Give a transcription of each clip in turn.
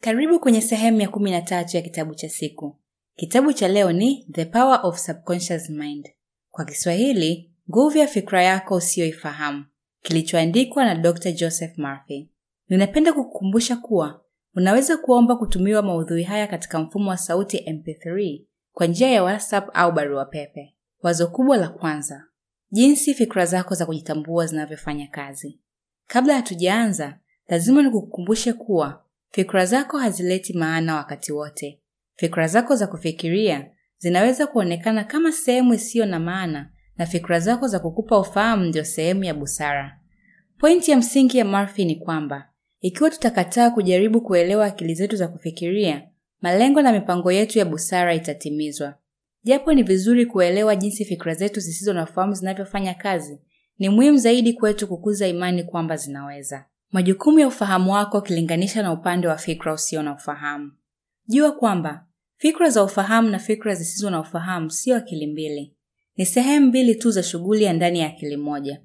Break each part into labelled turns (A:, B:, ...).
A: Karibu kwenye sehemu ya kumi na tatu ya kitabu cha siku. Kitabu cha leo ni The Power of Subconscious Mind, kwa Kiswahili, nguvu ya fikra yako usiyoifahamu, kilichoandikwa na Dr. Joseph Murphy. Ninapenda kukukumbusha kuwa unaweza kuomba kutumiwa maudhui haya katika mfumo wa sauti MP3 kwa njia ya WhatsApp au barua pepe. Wazo kubwa la kwanza, jinsi fikra zako za kujitambua zinavyofanya kazi. Kabla hatujaanza, lazima nikukumbushe kuwa fikra zako hazileti maana wakati wote. Fikra zako za kufikiria zinaweza kuonekana kama sehemu isiyo na maana, na fikra zako za kukupa ufahamu ndio sehemu ya busara. Pointi ya msingi ya Murphy ni kwamba ikiwa tutakataa kujaribu kuelewa akili zetu za kufikiria, malengo na mipango yetu ya busara itatimizwa. Japo ni vizuri kuelewa jinsi fikra zetu zisizo na ufahamu zinavyofanya kazi, ni muhimu zaidi kwetu kukuza imani kwamba zinaweza. Majukumu ya ufahamu wako ukilinganisha na upande wa fikra usio na ufahamu. Jua kwamba fikra za ufahamu na fikra zisizo na ufahamu sio akili mbili, ni sehemu mbili tu za shughuli ya ndani ya akili moja.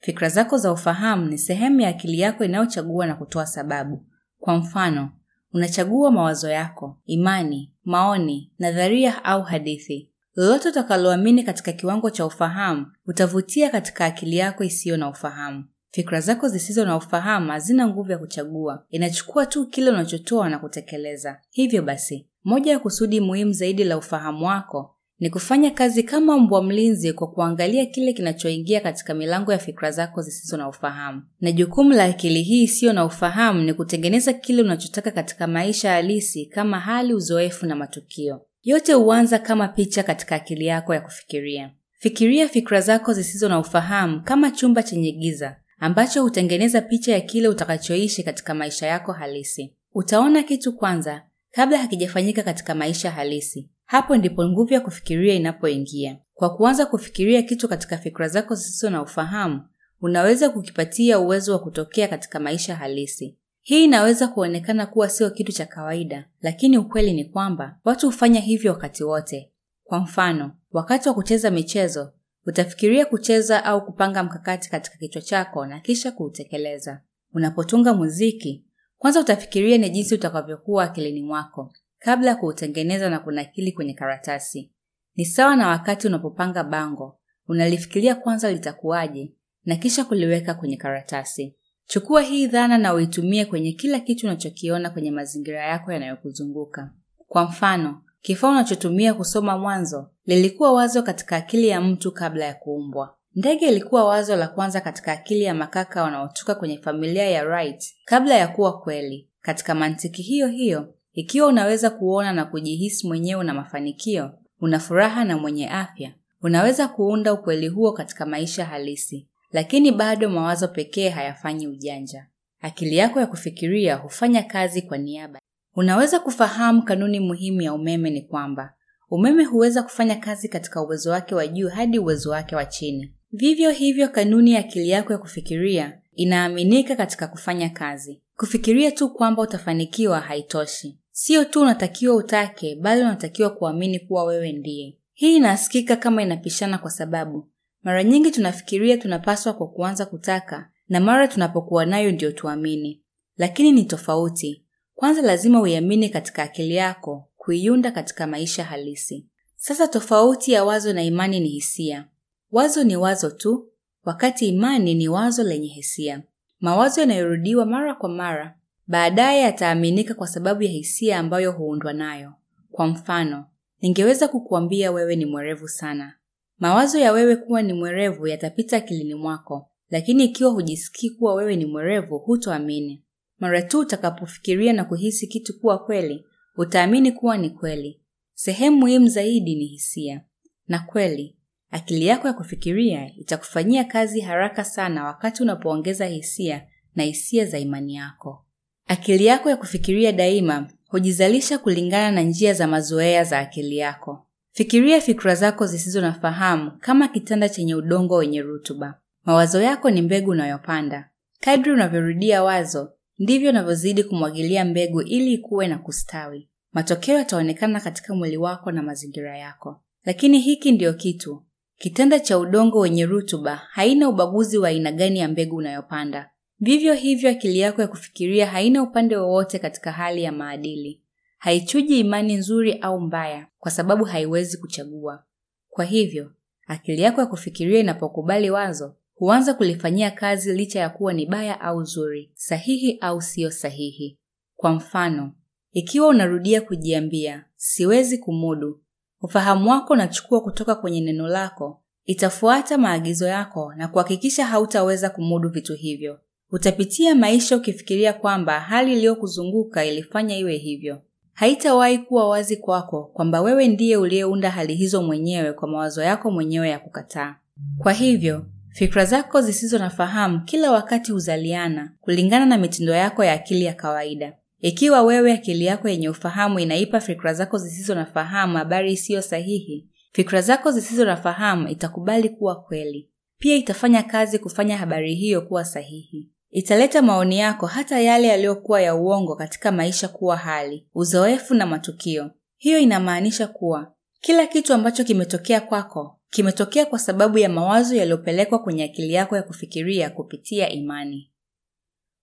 A: Fikra zako za ufahamu ni sehemu ya akili yako inayochagua na kutoa sababu. Kwa mfano, unachagua mawazo yako, imani, maoni, nadharia au hadithi. Lolote utakaloamini katika kiwango cha ufahamu utavutia katika akili yako isiyo na ufahamu. Fikra zako zisizo na ufahamu hazina nguvu ya kuchagua, inachukua tu kile unachotoa na kutekeleza. Hivyo basi, moja ya kusudi muhimu zaidi la ufahamu wako ni kufanya kazi kama mbwa mlinzi kwa kuangalia kile kinachoingia katika milango ya fikra zako zisizo na ufahamu. Na jukumu la akili hii isiyo na ufahamu ni kutengeneza kile unachotaka katika maisha halisi kama hali, uzoefu na matukio. Yote huanza kama picha katika akili yako ya kufikiria. Fikiria fikra zako zisizo na ufahamu kama chumba chenye giza ambacho hutengeneza picha ya kile utakachoishi katika maisha yako halisi. Utaona kitu kwanza kabla hakijafanyika katika maisha halisi. Hapo ndipo nguvu ya kufikiria inapoingia. Kwa kuanza kufikiria kitu katika fikra zako zisizo na ufahamu, unaweza kukipatia uwezo wa kutokea katika maisha halisi. Hii inaweza kuonekana kuwa sio kitu cha kawaida, lakini ukweli ni kwamba watu hufanya hivyo wakati wote. Kwa mfano, wakati wa kucheza michezo, utafikiria kucheza au kupanga mkakati katika kichwa chako na kisha kuutekeleza. Unapotunga muziki, kwanza utafikiria ni jinsi utakavyokuwa akilini mwako kabla ya kuutengeneza na kunakili kwenye karatasi. Ni sawa na wakati unapopanga bango, unalifikiria kwanza litakuwaje na kisha kuliweka kwenye karatasi. Chukua hii dhana na uitumie kwenye kila kitu unachokiona kwenye mazingira yako yanayokuzunguka. Kwa mfano, kifaa unachotumia kusoma mwanzo lilikuwa wazo katika akili ya mtu kabla ya kuumbwa. Ndege ilikuwa wazo la kwanza katika akili ya makaka wanaotoka kwenye familia ya Wright kabla ya kuwa kweli. Katika mantiki hiyo hiyo, ikiwa unaweza kuona na kujihisi mwenyewe na mafanikio, una furaha na mwenye afya, unaweza kuunda ukweli huo katika maisha halisi. Lakini bado mawazo pekee hayafanyi ujanja. Akili yako ya kufikiria hufanya kazi kwa niaba. Unaweza kufahamu kanuni muhimu ya umeme ni kwamba umeme huweza kufanya kazi katika uwezo wake wa juu hadi uwezo wake wa chini. Vivyo hivyo, kanuni ya akili yako ya kufikiria inaaminika katika kufanya kazi. Kufikiria tu kwamba utafanikiwa haitoshi. Sio tu unatakiwa utake, bali unatakiwa kuamini kuwa wewe ndiye. Hii inasikika kama inapishana kwa sababu mara nyingi tunafikiria tunapaswa kwa kuanza kutaka, na mara tunapokuwa nayo ndio tuamini. Lakini ni tofauti. Kwanza lazima uiamini katika akili yako, kuiunda katika maisha halisi. Sasa tofauti ya wazo na imani ni hisia. Wazo ni wazo tu, wakati imani ni wazo lenye hisia. Mawazo yanayorudiwa mara kwa mara baadaye yataaminika kwa sababu ya hisia ambayo huundwa nayo. Kwa mfano, ningeweza kukuambia wewe ni mwerevu sana. Mawazo ya wewe kuwa ni mwerevu yatapita akilini mwako, lakini ikiwa hujisikii kuwa wewe ni mwerevu, hutoamini. Mara tu utakapofikiria na kuhisi kitu kuwa kweli, utaamini kuwa ni kweli. Sehemu muhimu zaidi ni hisia. Na kweli, akili yako ya kufikiria itakufanyia kazi haraka sana wakati unapoongeza hisia na hisia za imani yako. Akili yako ya kufikiria daima hujizalisha kulingana na njia za mazoea za akili yako. Fikiria fikra zako zisizo na fahamu kama kitanda chenye udongo wenye rutuba. Mawazo yako ni mbegu unayopanda. Kadri unavyorudia wazo, ndivyo unavyozidi kumwagilia mbegu ili ikuwe na kustawi. Matokeo yataonekana katika mwili wako na mazingira yako. Lakini hiki ndiyo kitu, kitanda cha udongo wenye rutuba haina ubaguzi wa aina gani ya mbegu unayopanda. Vivyo hivyo, akili yako ya kufikiria haina upande wowote katika hali ya maadili. Haichuji imani nzuri au mbaya, kwa sababu haiwezi kuchagua. Kwa hivyo, akili yako ya kufikiria inapokubali wazo, huanza kulifanyia kazi licha ya kuwa ni baya au zuri, sahihi au siyo sahihi. Kwa mfano, ikiwa unarudia kujiambia siwezi kumudu, ufahamu wako unachukua kutoka kwenye neno lako, itafuata maagizo yako na kuhakikisha hautaweza kumudu vitu hivyo. Utapitia maisha ukifikiria kwamba hali iliyokuzunguka ilifanya iwe hivyo. Haitawahi kuwa wazi kwako kwamba wewe ndiye uliyeunda hali hizo mwenyewe kwa mawazo yako mwenyewe ya kukataa. Kwa hivyo, fikra zako zisizo na fahamu kila wakati huzaliana kulingana na mitindo yako ya akili ya kawaida. Ikiwa wewe akili yako yenye ufahamu inaipa fikra zako zisizo na fahamu habari isiyo sahihi, fikra zako zisizo na fahamu itakubali kuwa kweli. Pia itafanya kazi kufanya habari hiyo kuwa sahihi. Italeta maoni yako hata yale yaliyokuwa ya uongo katika maisha kuwa hali, uzoefu na matukio. Hiyo inamaanisha kuwa kila kitu ambacho kimetokea kwako kimetokea kwa sababu ya mawazo yaliyopelekwa kwenye akili yako ya kufikiria kupitia imani.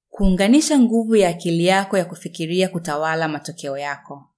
A: Kuunganisha nguvu ya akili yako ya kufikiria kutawala matokeo yako.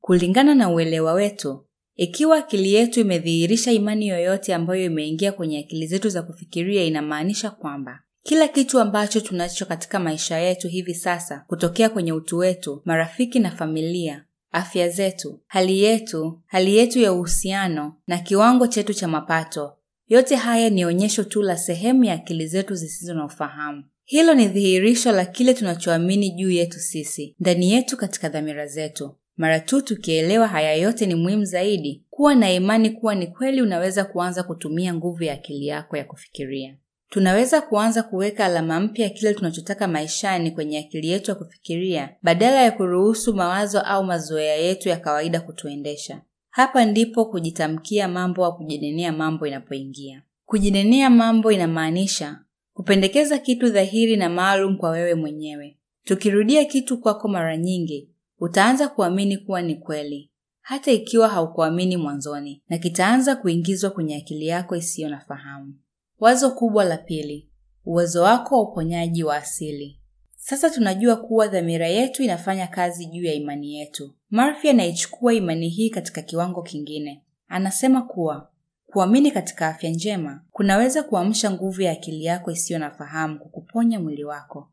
A: Kulingana na uelewa wetu, ikiwa akili yetu imedhihirisha imani yoyote ambayo imeingia kwenye akili zetu za kufikiria, inamaanisha kwamba kila kitu ambacho tunacho katika maisha yetu hivi sasa, kutokea kwenye utu wetu, marafiki na familia, afya zetu, hali yetu, hali yetu ya uhusiano na kiwango chetu cha mapato, yote haya ni onyesho tu la sehemu ya akili zetu zisizo na ufahamu. Hilo ni dhihirisho la kile tunachoamini juu yetu sisi, ndani yetu, katika dhamira zetu. Mara tu tukielewa haya yote, ni muhimu zaidi kuwa na imani kuwa ni kweli unaweza kuanza kutumia nguvu ya akili yako ya kufikiria. Tunaweza kuanza kuweka alama mpya ya kile tunachotaka maishani kwenye akili yetu ya kufikiria badala ya kuruhusu mawazo au mazoea yetu ya kawaida kutuendesha. Hapa ndipo kujitamkia mambo au kujinenea mambo inapoingia. Kujinenea mambo inamaanisha kupendekeza kitu dhahiri na maalum kwa wewe mwenyewe. Tukirudia kitu kwako mara nyingi, utaanza kuamini kuwa ni kweli, hata ikiwa haukuamini mwanzoni, na kitaanza kuingizwa kwenye akili yako isiyo na fahamu. Wazo kubwa la pili, uwezo wako wa uponyaji wa asili. Sasa tunajua kuwa dhamira yetu inafanya kazi juu ya imani yetu. Murphy anaichukua imani hii katika kiwango kingine. Anasema kuwa kuamini katika afya njema kunaweza kuamsha nguvu ya akili yako isiyo na fahamu kukuponya mwili wako.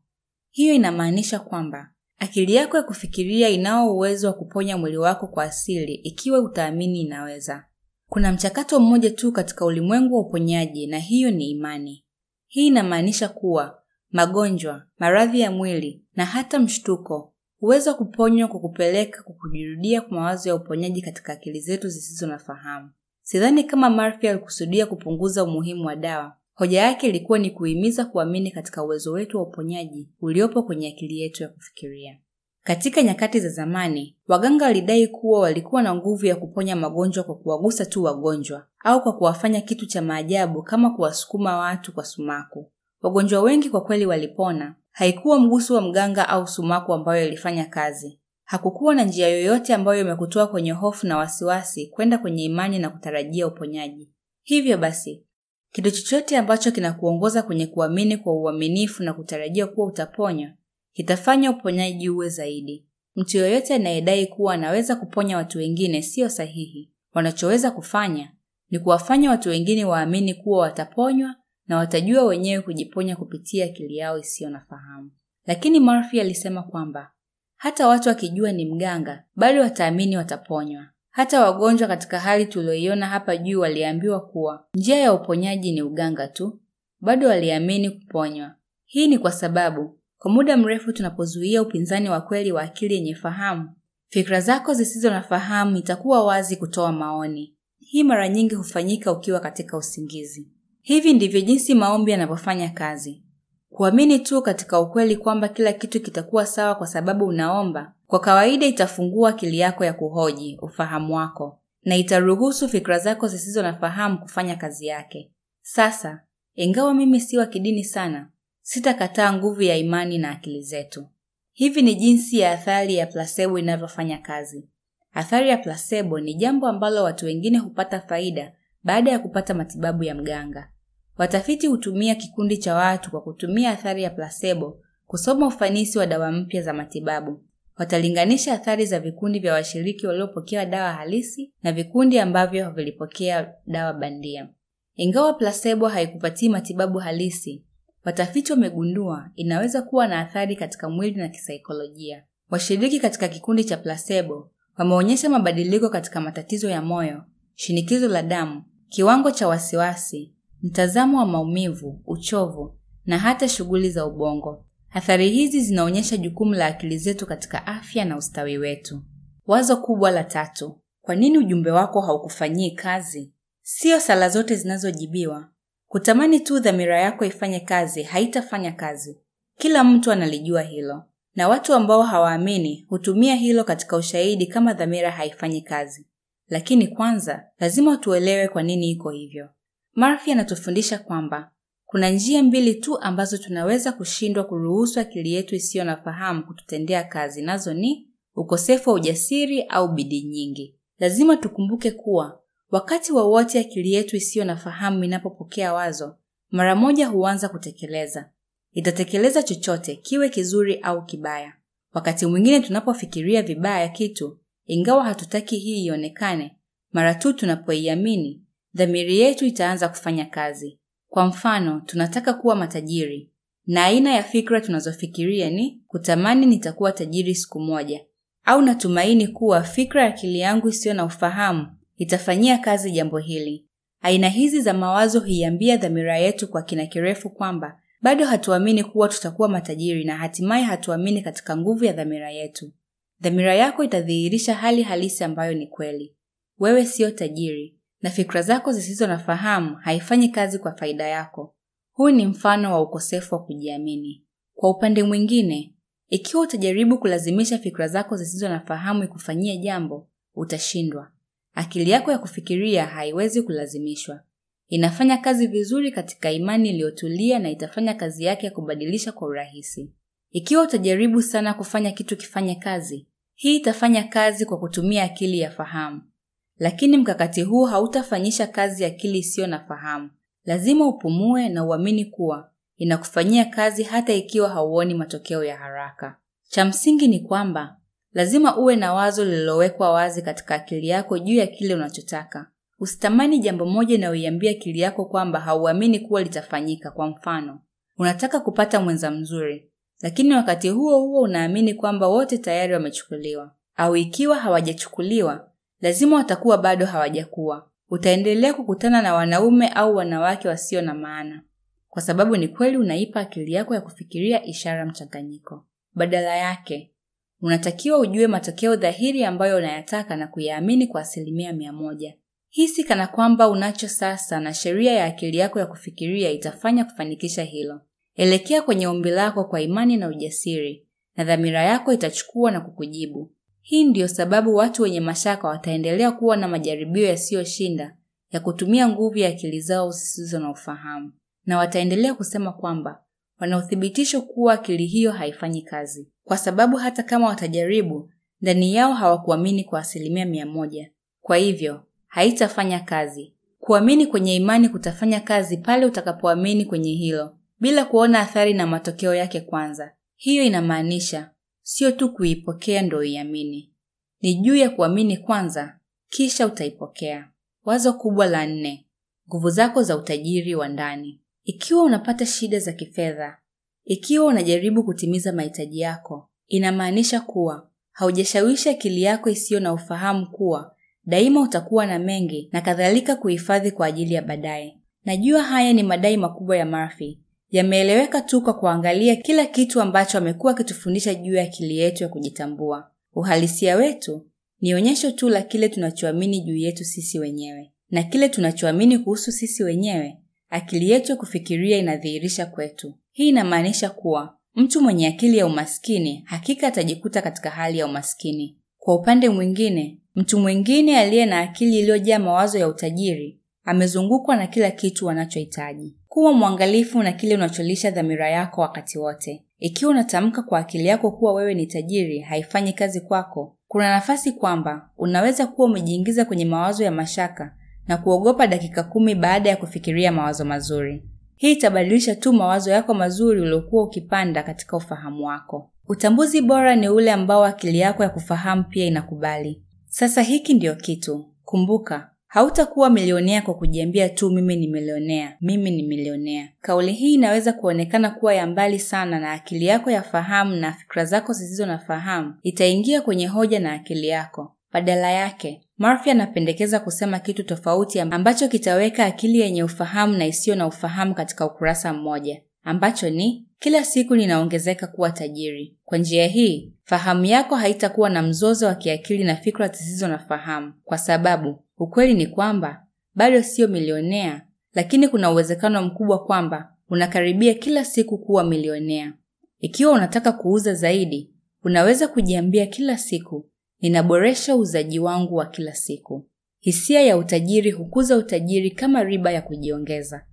A: Hiyo inamaanisha kwamba akili yako ya kufikiria inao uwezo wa kuponya mwili wako kwa asili ikiwa utaamini inaweza. Kuna mchakato mmoja tu katika ulimwengu wa uponyaji na hiyo ni imani. Hii inamaanisha kuwa magonjwa, maradhi ya mwili na hata mshtuko huweza kuponywa kwa kupeleka kwa kujirudia kwa mawazo ya uponyaji katika akili zetu zisizo na fahamu. Sidhani kama Murphy alikusudia kupunguza umuhimu wa dawa. Hoja yake ilikuwa ni kuhimiza kuamini katika uwezo wetu wa uponyaji uliopo kwenye akili yetu ya kufikiria. Katika nyakati za zamani, waganga walidai kuwa walikuwa na nguvu ya kuponya magonjwa kwa kuwagusa tu wagonjwa au kwa kuwafanya kitu cha maajabu kama kuwasukuma watu kwa sumaku. Wagonjwa wengi kwa kweli walipona. Haikuwa mguso wa mganga au sumaku ambayo ilifanya kazi. Hakukuwa na njia yoyote ambayo imekutoa kwenye hofu na wasiwasi kwenda kwenye imani na kutarajia uponyaji. Hivyo basi, kitu chochote ambacho kinakuongoza kwenye kuamini kwa uaminifu na kutarajia kuwa utaponywa kitafanya uponyaji uwe zaidi. Mtu yoyote anayedai kuwa anaweza kuponya watu wengine siyo sahihi. Wanachoweza kufanya ni kuwafanya watu wengine waamini kuwa wataponywa na watajua wenyewe kujiponya kupitia akili yao isiyo na fahamu. Lakini Murphy alisema kwamba hata watu wakijua ni mganga bado wataamini wataponywa. Hata wagonjwa katika hali tulioiona hapa juu waliambiwa kuwa njia ya uponyaji ni uganga tu, bado waliamini kuponywa. Hii ni kwa sababu kwa muda mrefu tunapozuia upinzani wa kweli wa akili yenye fahamu, fikra zako zisizo na fahamu itakuwa wazi kutoa maoni. Hii mara nyingi hufanyika ukiwa katika usingizi. Hivi ndivyo jinsi maombi yanavyofanya kazi. Kuamini tu katika ukweli kwamba kila kitu kitakuwa sawa kwa sababu unaomba, kwa kawaida itafungua akili yako ya kuhoji ufahamu wako na itaruhusu fikra zako zisizo na fahamu kufanya kazi yake. Sasa, ingawa mimi si wa kidini sana, sitakataa nguvu ya imani na akili zetu. Hivi ni jinsi ya athari ya placebo inavyofanya kazi. Athari ya placebo ni jambo ambalo watu wengine hupata faida baada ya kupata matibabu ya mganga. Watafiti hutumia kikundi cha watu kwa kutumia athari ya placebo kusoma ufanisi wa dawa mpya za matibabu. Watalinganisha athari za vikundi vya washiriki waliopokea dawa halisi na vikundi ambavyo vilipokea dawa bandia. Ingawa placebo haikupatii matibabu halisi, watafiti wamegundua inaweza kuwa na athari katika mwili na kisaikolojia. Washiriki katika kikundi cha placebo wameonyesha mabadiliko katika matatizo ya moyo, shinikizo la damu, kiwango cha wasiwasi, mtazamo wa maumivu, uchovu na hata shughuli za ubongo. Athari hizi zinaonyesha jukumu la akili zetu katika afya na ustawi wetu. Wazo kubwa la tatu: kwa nini ujumbe wako haukufanyii kazi? Sio sala zote zinazojibiwa. Kutamani tu dhamira yako ifanye kazi haitafanya kazi. Kila mtu analijua hilo, na watu ambao hawaamini hutumia hilo katika ushahidi kama dhamira haifanyi kazi. Lakini kwanza lazima tuelewe kwa nini iko hivyo. Murphy anatufundisha kwamba kuna njia mbili tu ambazo tunaweza kushindwa kuruhusu akili yetu isiyo na fahamu kututendea kazi, nazo ni ukosefu wa ujasiri au bidii nyingi. Lazima tukumbuke kuwa wakati wowote wa akili yetu isiyo na fahamu inapopokea wazo, mara moja huanza kutekeleza. Itatekeleza chochote, kiwe kizuri au kibaya. Wakati mwingine tunapofikiria vibaya kitu, ingawa hatutaki hii ionekane, mara tu tunapoiamini, dhamiri yetu itaanza kufanya kazi. Kwa mfano, tunataka kuwa matajiri, na aina ya fikra tunazofikiria ni kutamani nitakuwa tajiri siku moja, au natumaini kuwa fikra ya akili yangu isiyo na ufahamu itafanyia kazi jambo hili. Aina hizi za mawazo huiambia dhamira yetu kwa kina kirefu kwamba bado hatuamini kuwa tutakuwa matajiri na hatimaye hatuamini katika nguvu ya dhamira yetu. Dhamira yako itadhihirisha hali halisi ambayo ni kweli. Wewe siyo tajiri na fikra zako zisizo na fahamu haifanyi kazi kwa faida yako. Huu ni mfano wa ukosefu wa kujiamini. Kwa upande mwingine, ikiwa utajaribu kulazimisha fikra zako zisizo na fahamu ikufanyie jambo, utashindwa. Akili yako ya kufikiria haiwezi kulazimishwa. Inafanya kazi vizuri katika imani iliyotulia na itafanya kazi yake ya kubadilisha kwa urahisi. Ikiwa utajaribu sana kufanya kitu kifanye kazi, hii itafanya kazi kwa kutumia akili ya fahamu. Lakini mkakati huu hautafanyisha kazi akili isiyo na fahamu. Lazima upumue na uamini kuwa inakufanyia kazi hata ikiwa hauoni matokeo ya haraka. Cha msingi ni kwamba lazima uwe na wazo lililowekwa wazi katika akili yako juu ya kile unachotaka. Usitamani jambo moja na akili yako kwamba hauamini kuwa litafanyika. Kwa mfano, unataka kupata mwenza mzuri, lakini wakati huo huo unaamini kwamba wote tayari wamechukuliwa, au ikiwa hawajachukuliwa, lazima watakuwa bado hawajakuwa. Utaendelea kukutana na wanaume au wanawake wasio na maana, kwa sababu ni kweli unaipa akili yako ya kufikiria ishara mchanganyiko. Badala yake unatakiwa ujue matokeo dhahiri ambayo unayataka na kuyaamini kwa asilimia mia. Hisi kana kwamba unacho sasa, na sheria ya akili yako ya kufikiria itafanya kufanikisha hilo. Elekea kwenye ombi lako kwa imani na ujasiri, na dhamira yako itachukua na kukujibu. Hii ndiyo sababu watu wenye mashaka wataendelea kuwa na majaribio yasiyoshinda ya kutumia nguvu ya akili zao zisizo na ufahamu, na wataendelea kusema kwamba wana uthibitisho kuwa akili hiyo haifanyi kazi, kwa sababu hata kama watajaribu, ndani yao hawakuamini kwa asilimia mia. Kwa hivyo haitafanya kazi. Kuamini kwenye imani kutafanya kazi pale utakapoamini kwenye hilo bila kuona athari na matokeo yake kwanza. Hiyo inamaanisha sio tu kuipokea ndo iamini, ni juu ya kuamini kwanza, kisha utaipokea. Wazo kubwa la nne: nguvu zako za utajiri wa ndani. Ikiwa unapata shida za kifedha, ikiwa unajaribu kutimiza mahitaji yako, inamaanisha kuwa haujashawishi akili yako isiyo na ufahamu kuwa daima utakuwa na mengi na kadhalika kuhifadhi kwa ajili ya baadaye. Najua haya ni madai makubwa ya Murphy, yameeleweka tu kwa kuangalia kila kitu ambacho amekuwa akitufundisha juu ya akili yetu ya kujitambua. Uhalisia wetu ni onyesho tu la kile tunachoamini juu yetu sisi wenyewe, na kile tunachoamini kuhusu sisi wenyewe akili yetu ya kufikiria inadhihirisha kwetu. Hii inamaanisha kuwa mtu mwenye akili ya umaskini hakika atajikuta katika hali ya umaskini. Kwa upande mwingine, mtu mwingine aliye na akili iliyojaa mawazo ya utajiri amezungukwa na kila kitu anachohitaji. Kuwa mwangalifu na kile unacholisha dhamira yako wakati wote. Ikiwa unatamka kwa akili yako kuwa wewe ni tajiri, haifanyi kazi kwako, kuna nafasi kwamba unaweza kuwa umejiingiza kwenye mawazo ya mashaka na kuogopa dakika kumi baada ya kufikiria mawazo mazuri. Hii itabadilisha tu mawazo yako mazuri uliokuwa ukipanda katika ufahamu wako. Utambuzi bora ni ule ambao akili yako ya kufahamu pia inakubali. Sasa hiki ndiyo kitu. Kumbuka, hautakuwa milionea kwa kujiambia tu mimi ni milionea, mimi ni milionea. Kauli hii inaweza kuonekana kuwa ya mbali sana na akili yako ya fahamu na fikra zako zisizo na fahamu itaingia kwenye hoja na akili yako. Badala yake, Murphy anapendekeza kusema kitu tofauti ambacho kitaweka akili yenye ufahamu na isiyo na ufahamu katika ukurasa mmoja, ambacho ni kila siku ninaongezeka kuwa tajiri. Kwa njia hii, fahamu yako haitakuwa na mzozo wa kiakili na fikra zisizo na fahamu, kwa sababu ukweli ni kwamba bado siyo milionea, lakini kuna uwezekano mkubwa kwamba unakaribia kila siku kuwa milionea. Ikiwa unataka kuuza zaidi, unaweza kujiambia kila siku ninaboresha uuzaji wangu wa kila siku. Hisia ya utajiri hukuza utajiri kama riba ya kujiongeza.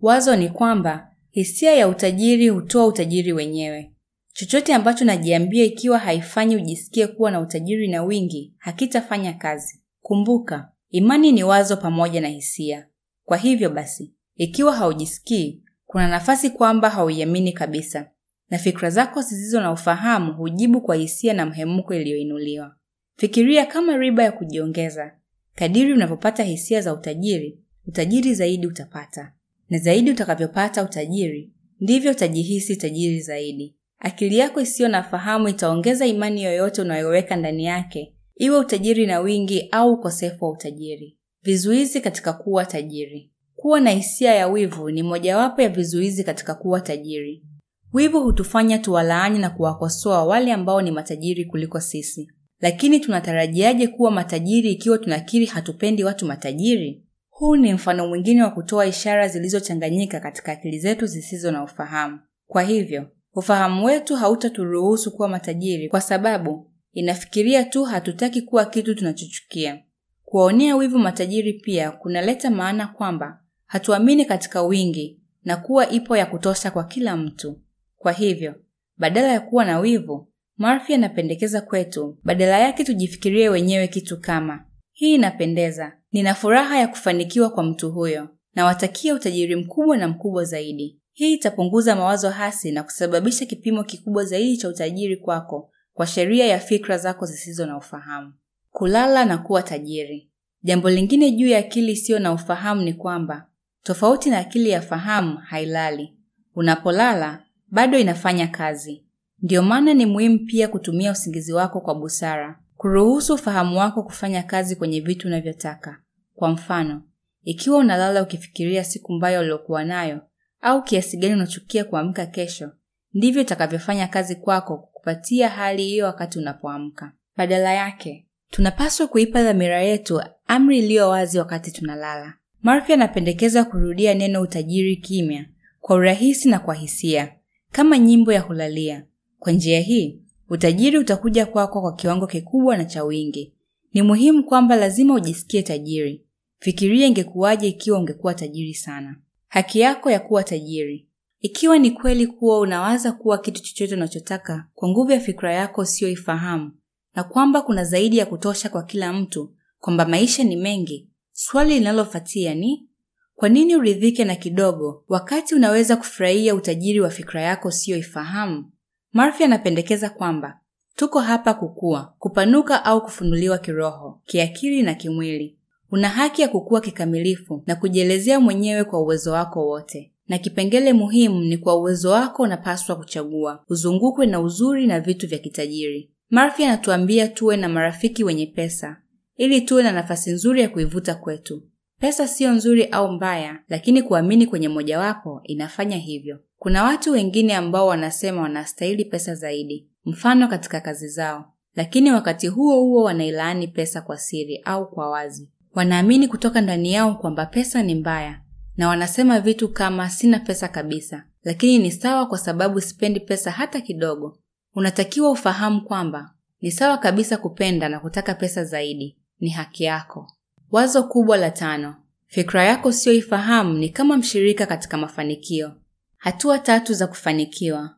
A: Wazo ni kwamba hisia ya utajiri hutoa utajiri wenyewe. Chochote ambacho najiambia ikiwa haifanyi ujisikie kuwa na utajiri na wingi, hakitafanya kazi. Kumbuka, imani ni wazo pamoja na hisia. Kwa hivyo basi, ikiwa haujisikii, kuna nafasi kwamba hauiamini kabisa, na fikra zako zisizo na ufahamu hujibu kwa hisia na mhemuko iliyoinuliwa. Fikiria kama riba ya kujiongeza. Kadiri unavyopata hisia za utajiri, utajiri zaidi utapata, na zaidi utakavyopata utajiri, ndivyo utajihisi tajiri zaidi. Akili yako isiyo na fahamu itaongeza imani yoyote unayoweka ndani yake, iwe utajiri na wingi au ukosefu wa utajiri. Vizuizi katika kuwa tajiri. Kuwa na hisia ya wivu ni mojawapo ya vizuizi katika kuwa tajiri. Wivu hutufanya tuwalaani na kuwakosoa wale ambao ni matajiri kuliko sisi. Lakini tunatarajiaje kuwa matajiri ikiwa tunakiri hatupendi watu matajiri? Huu ni mfano mwingine wa kutoa ishara zilizochanganyika katika akili zetu zisizo na ufahamu. Kwa hivyo, ufahamu wetu hautaturuhusu kuwa matajiri kwa sababu inafikiria tu hatutaki kuwa kitu tunachochukia. Kuwaonea wivu matajiri pia kunaleta maana kwamba hatuamini katika wingi na kuwa ipo ya kutosha kwa kila mtu. Kwa hivyo, badala ya kuwa na wivu, Murphy anapendekeza kwetu badala yake tujifikirie wenyewe kitu kama hii inapendeza, nina furaha ya kufanikiwa kwa mtu huyo, nawatakia utajiri mkubwa na mkubwa zaidi. Hii itapunguza mawazo hasi na kusababisha kipimo kikubwa zaidi cha utajiri kwako kwa sheria ya fikra zako zisizo na ufahamu. Kulala na kuwa tajiri. Jambo lingine juu ya akili isiyo na ufahamu ni kwamba tofauti na akili ya fahamu hailali. Unapolala bado inafanya kazi. Ndiyo maana ni muhimu pia kutumia usingizi wako kwa busara, kuruhusu ufahamu wako kufanya kazi kwenye vitu unavyotaka. Kwa mfano, ikiwa unalala ukifikiria siku mbaya uliokuwa nayo au kiasi gani unachukia kuamka kesho, ndivyo itakavyofanya kazi kwako kukupatia hali hiyo wakati unapoamka. Badala yake, tunapaswa kuipa dhamira yetu amri iliyo wazi wakati tunalala. Murphy anapendekeza kurudia neno utajiri kimya, kwa urahisi na kwa hisia, kama nyimbo ya kulalia. Kwa njia hii, utajiri utakuja kwako kwa kiwango kikubwa na cha wingi. Ni muhimu kwamba lazima ujisikie tajiri. Fikiria ingekuwaje ikiwa ungekuwa tajiri sana. Haki yako ya kuwa tajiri. Ikiwa ni kweli kuwa unawaza kuwa kitu chochote unachotaka kwa nguvu ya fikra yako usiyoifahamu na kwamba kuna zaidi ya kutosha kwa kila mtu, kwamba maisha ni mengi, swali linalofuatia ni kwa nini uridhike na kidogo wakati unaweza kufurahia utajiri wa fikra yako usiyoifahamu? Murphy anapendekeza kwamba tuko hapa kukua, kupanuka au kufunuliwa kiroho, kiakili na kimwili. Una haki ya kukua kikamilifu na kujielezea mwenyewe kwa uwezo wako wote, na kipengele muhimu ni kwa uwezo wako unapaswa kuchagua uzungukwe na uzuri na vitu vya kitajiri. Murphy anatuambia tuwe na marafiki wenye pesa ili tuwe na nafasi nzuri ya kuivuta kwetu. Pesa siyo nzuri au mbaya, lakini kuamini kwenye mojawapo inafanya hivyo. Kuna watu wengine ambao wanasema wanastahili pesa zaidi, mfano katika kazi zao, lakini wakati huo huo wanailaani pesa kwa siri au kwa wazi. Wanaamini kutoka ndani yao kwamba pesa ni mbaya, na wanasema vitu kama sina pesa kabisa, lakini ni sawa kwa sababu sipendi pesa hata kidogo. Unatakiwa ufahamu kwamba ni sawa kabisa kupenda na kutaka pesa zaidi, ni haki yako. Wazo kubwa la tano: fikra yako usiyoifahamu ni kama mshirika katika mafanikio. Hatua tatu za kufanikiwa.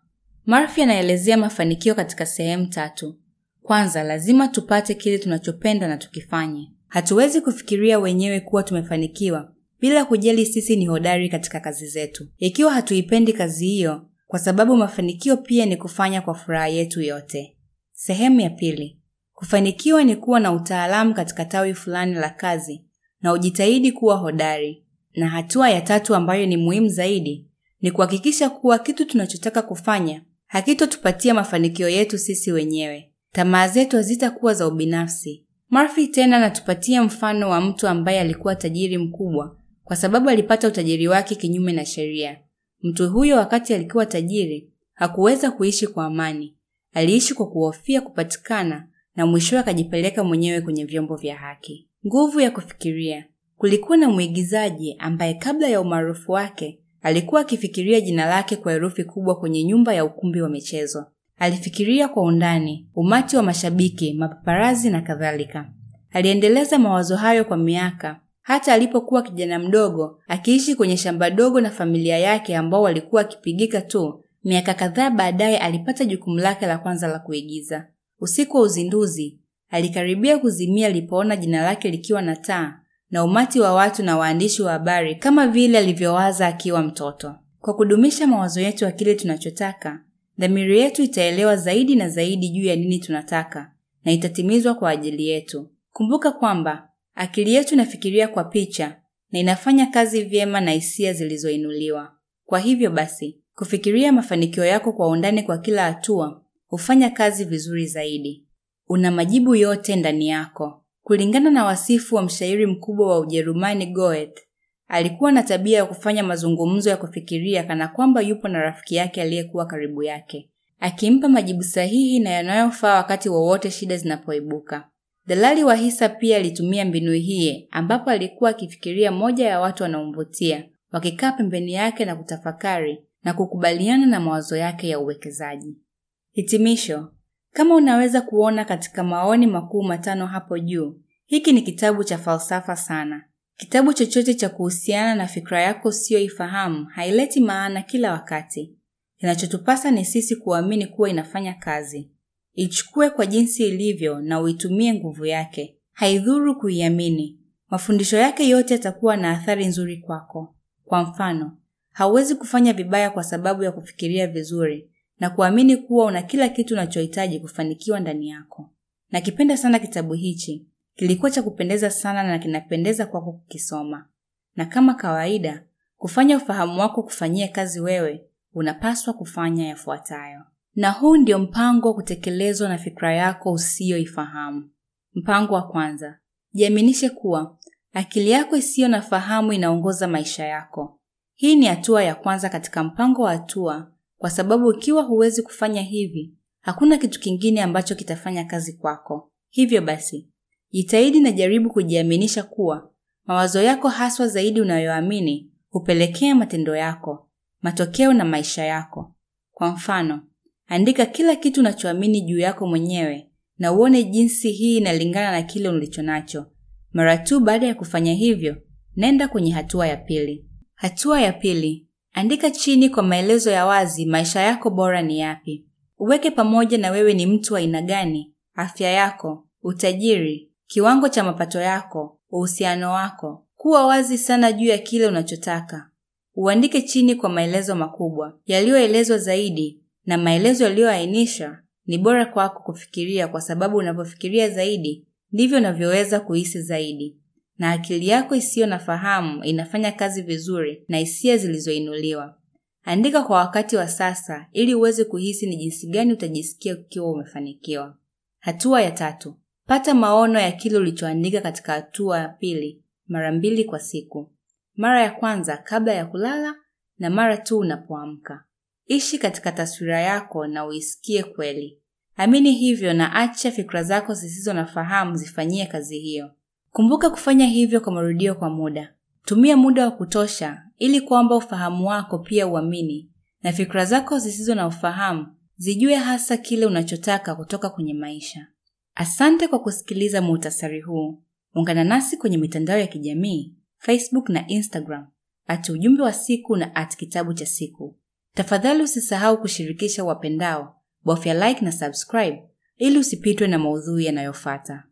A: Murphy anaelezea mafanikio katika sehemu tatu. Kwanza, lazima tupate kile tunachopenda na tukifanye. Hatuwezi kufikiria wenyewe kuwa tumefanikiwa bila kujali sisi ni hodari katika kazi zetu. Ikiwa hatuipendi kazi hiyo, kwa sababu mafanikio pia ni kufanya kwa furaha yetu yote. Sehemu ya pili. Kufanikiwa ni kuwa na utaalamu katika tawi fulani la kazi na ujitahidi kuwa hodari. Na hatua ya tatu ambayo ni muhimu zaidi ni kuhakikisha kuwa kitu tunachotaka kufanya hakitotupatia mafanikio yetu sisi wenyewe. Tamaa zetu hazitakuwa za ubinafsi. Murphy tena anatupatia mfano wa mtu ambaye alikuwa tajiri mkubwa kwa sababu alipata utajiri wake kinyume na sheria. Mtu huyo wakati alikuwa tajiri hakuweza kuishi kwa amani. Aliishi kwa kuhofia kupatikana na mwishowe akajipeleka mwenyewe kwenye vyombo vya haki. Nguvu ya kufikiria. Kulikuwa na mwigizaji ambaye kabla ya umaarufu wake alikuwa akifikiria jina lake kwa herufi kubwa kwenye nyumba ya ukumbi wa michezo. Alifikiria kwa undani, umati wa mashabiki, mapaparazi na kadhalika. Aliendeleza mawazo hayo kwa miaka, hata alipokuwa kijana mdogo akiishi kwenye shamba dogo na familia yake ambao walikuwa akipigika tu. Miaka kadhaa baadaye alipata jukumu lake la kwanza la kuigiza. Usiku wa uzinduzi, alikaribia kuzimia alipoona jina lake likiwa na taa na umati wa watu na waandishi wa habari kama vile alivyowaza akiwa mtoto. Kwa kudumisha mawazo yetu ya kile tunachotaka, dhamiri yetu itaelewa zaidi na zaidi juu ya nini tunataka na itatimizwa kwa ajili yetu. Kumbuka kwamba akili yetu inafikiria kwa picha na inafanya kazi vyema na hisia zilizoinuliwa. Kwa hivyo basi, kufikiria mafanikio yako kwa undani kwa kila hatua hufanya kazi vizuri zaidi. Una majibu yote ndani yako. Kulingana na wasifu wa mshairi mkubwa wa Ujerumani Goethe, alikuwa na tabia ya kufanya mazungumzo ya kufikiria kana kwamba yupo na rafiki yake aliyekuwa karibu yake, akimpa majibu sahihi na yanayofaa wakati wowote shida zinapoibuka. Dalali wa hisa pia alitumia mbinu hii, ambapo alikuwa akifikiria moja ya watu wanaomvutia, wakikaa pembeni yake na kutafakari na kukubaliana na mawazo yake ya uwekezaji. Hitimisho. Kama unaweza kuona katika maoni makuu matano hapo juu, hiki ni kitabu cha falsafa sana. Kitabu chochote cha kuhusiana na fikra yako usiyoifahamu haileti maana kila wakati. Kinachotupasa ni sisi kuamini kuwa inafanya kazi. Ichukue kwa jinsi ilivyo na uitumie nguvu yake. Haidhuru kuiamini. Mafundisho yake yote yatakuwa na athari nzuri kwako. Kwa mfano, hauwezi kufanya vibaya kwa sababu ya kufikiria vizuri na kuamini kuwa una kila kitu unachohitaji kufanikiwa ndani yako. Nakipenda sana kitabu hichi. Kilikuwa cha kupendeza sana na kinapendeza kwako kukisoma. Na kama kawaida, kufanya ufahamu wako kufanyia kazi wewe, unapaswa kufanya yafuatayo. Na huu ndio mpango wa kutekelezwa na fikra yako usiyoifahamu. Mpango wa kwanza, jiaminishe kuwa akili yako isiyo na fahamu inaongoza maisha yako. Hii ni hatua ya kwanza katika mpango wa hatua, kwa sababu ikiwa huwezi kufanya hivi, hakuna kitu kingine ambacho kitafanya kazi kwako. Hivyo basi, jitahidi na jaribu kujiaminisha kuwa mawazo yako haswa zaidi unayoamini hupelekea matendo yako, matokeo na maisha yako. Kwa mfano, andika kila kitu unachoamini juu yako mwenyewe na uone jinsi hii inalingana na kile ulicho nacho. Mara tu baada ya kufanya hivyo, nenda kwenye hatua ya pili. Hatua ya pili, andika chini kwa maelezo ya wazi maisha yako bora ni yapi. Uweke pamoja na wewe ni mtu wa aina gani, afya yako, utajiri, kiwango cha mapato yako, uhusiano wako. Kuwa wazi sana juu ya kile unachotaka. Uandike chini kwa maelezo makubwa, yaliyoelezwa zaidi na maelezo yaliyoainisha ni bora kwako kufikiria kwa sababu unavyofikiria zaidi ndivyo unavyoweza kuhisi zaidi. Na akili yako isiyo na fahamu inafanya kazi vizuri na hisia zilizoinuliwa. Andika kwa wakati wa sasa ili uweze kuhisi ni jinsi gani utajisikia ukiwa umefanikiwa. Hatua ya tatu. Pata maono ya kile ulichoandika katika hatua ya pili mara mbili kwa siku. Mara ya kwanza kabla ya kulala na mara tu unapoamka. Ishi katika taswira yako na uisikie kweli. Amini hivyo na acha fikra zako zisizo na fahamu zifanyie kazi hiyo. Kumbuka kufanya hivyo kwa marudio kwa muda. Tumia muda wa kutosha ili kwamba ufahamu wako pia uamini na fikra zako zisizo na ufahamu zijue hasa kile unachotaka kutoka kwenye maisha. Asante kwa kusikiliza muhtasari huu. Ungana nasi kwenye mitandao ya kijamii Facebook na Instagram at ujumbe wa siku na at kitabu cha siku. Tafadhali usisahau kushirikisha wapendao. Bofya like na subscribe ili usipitwe na maudhui yanayofuata.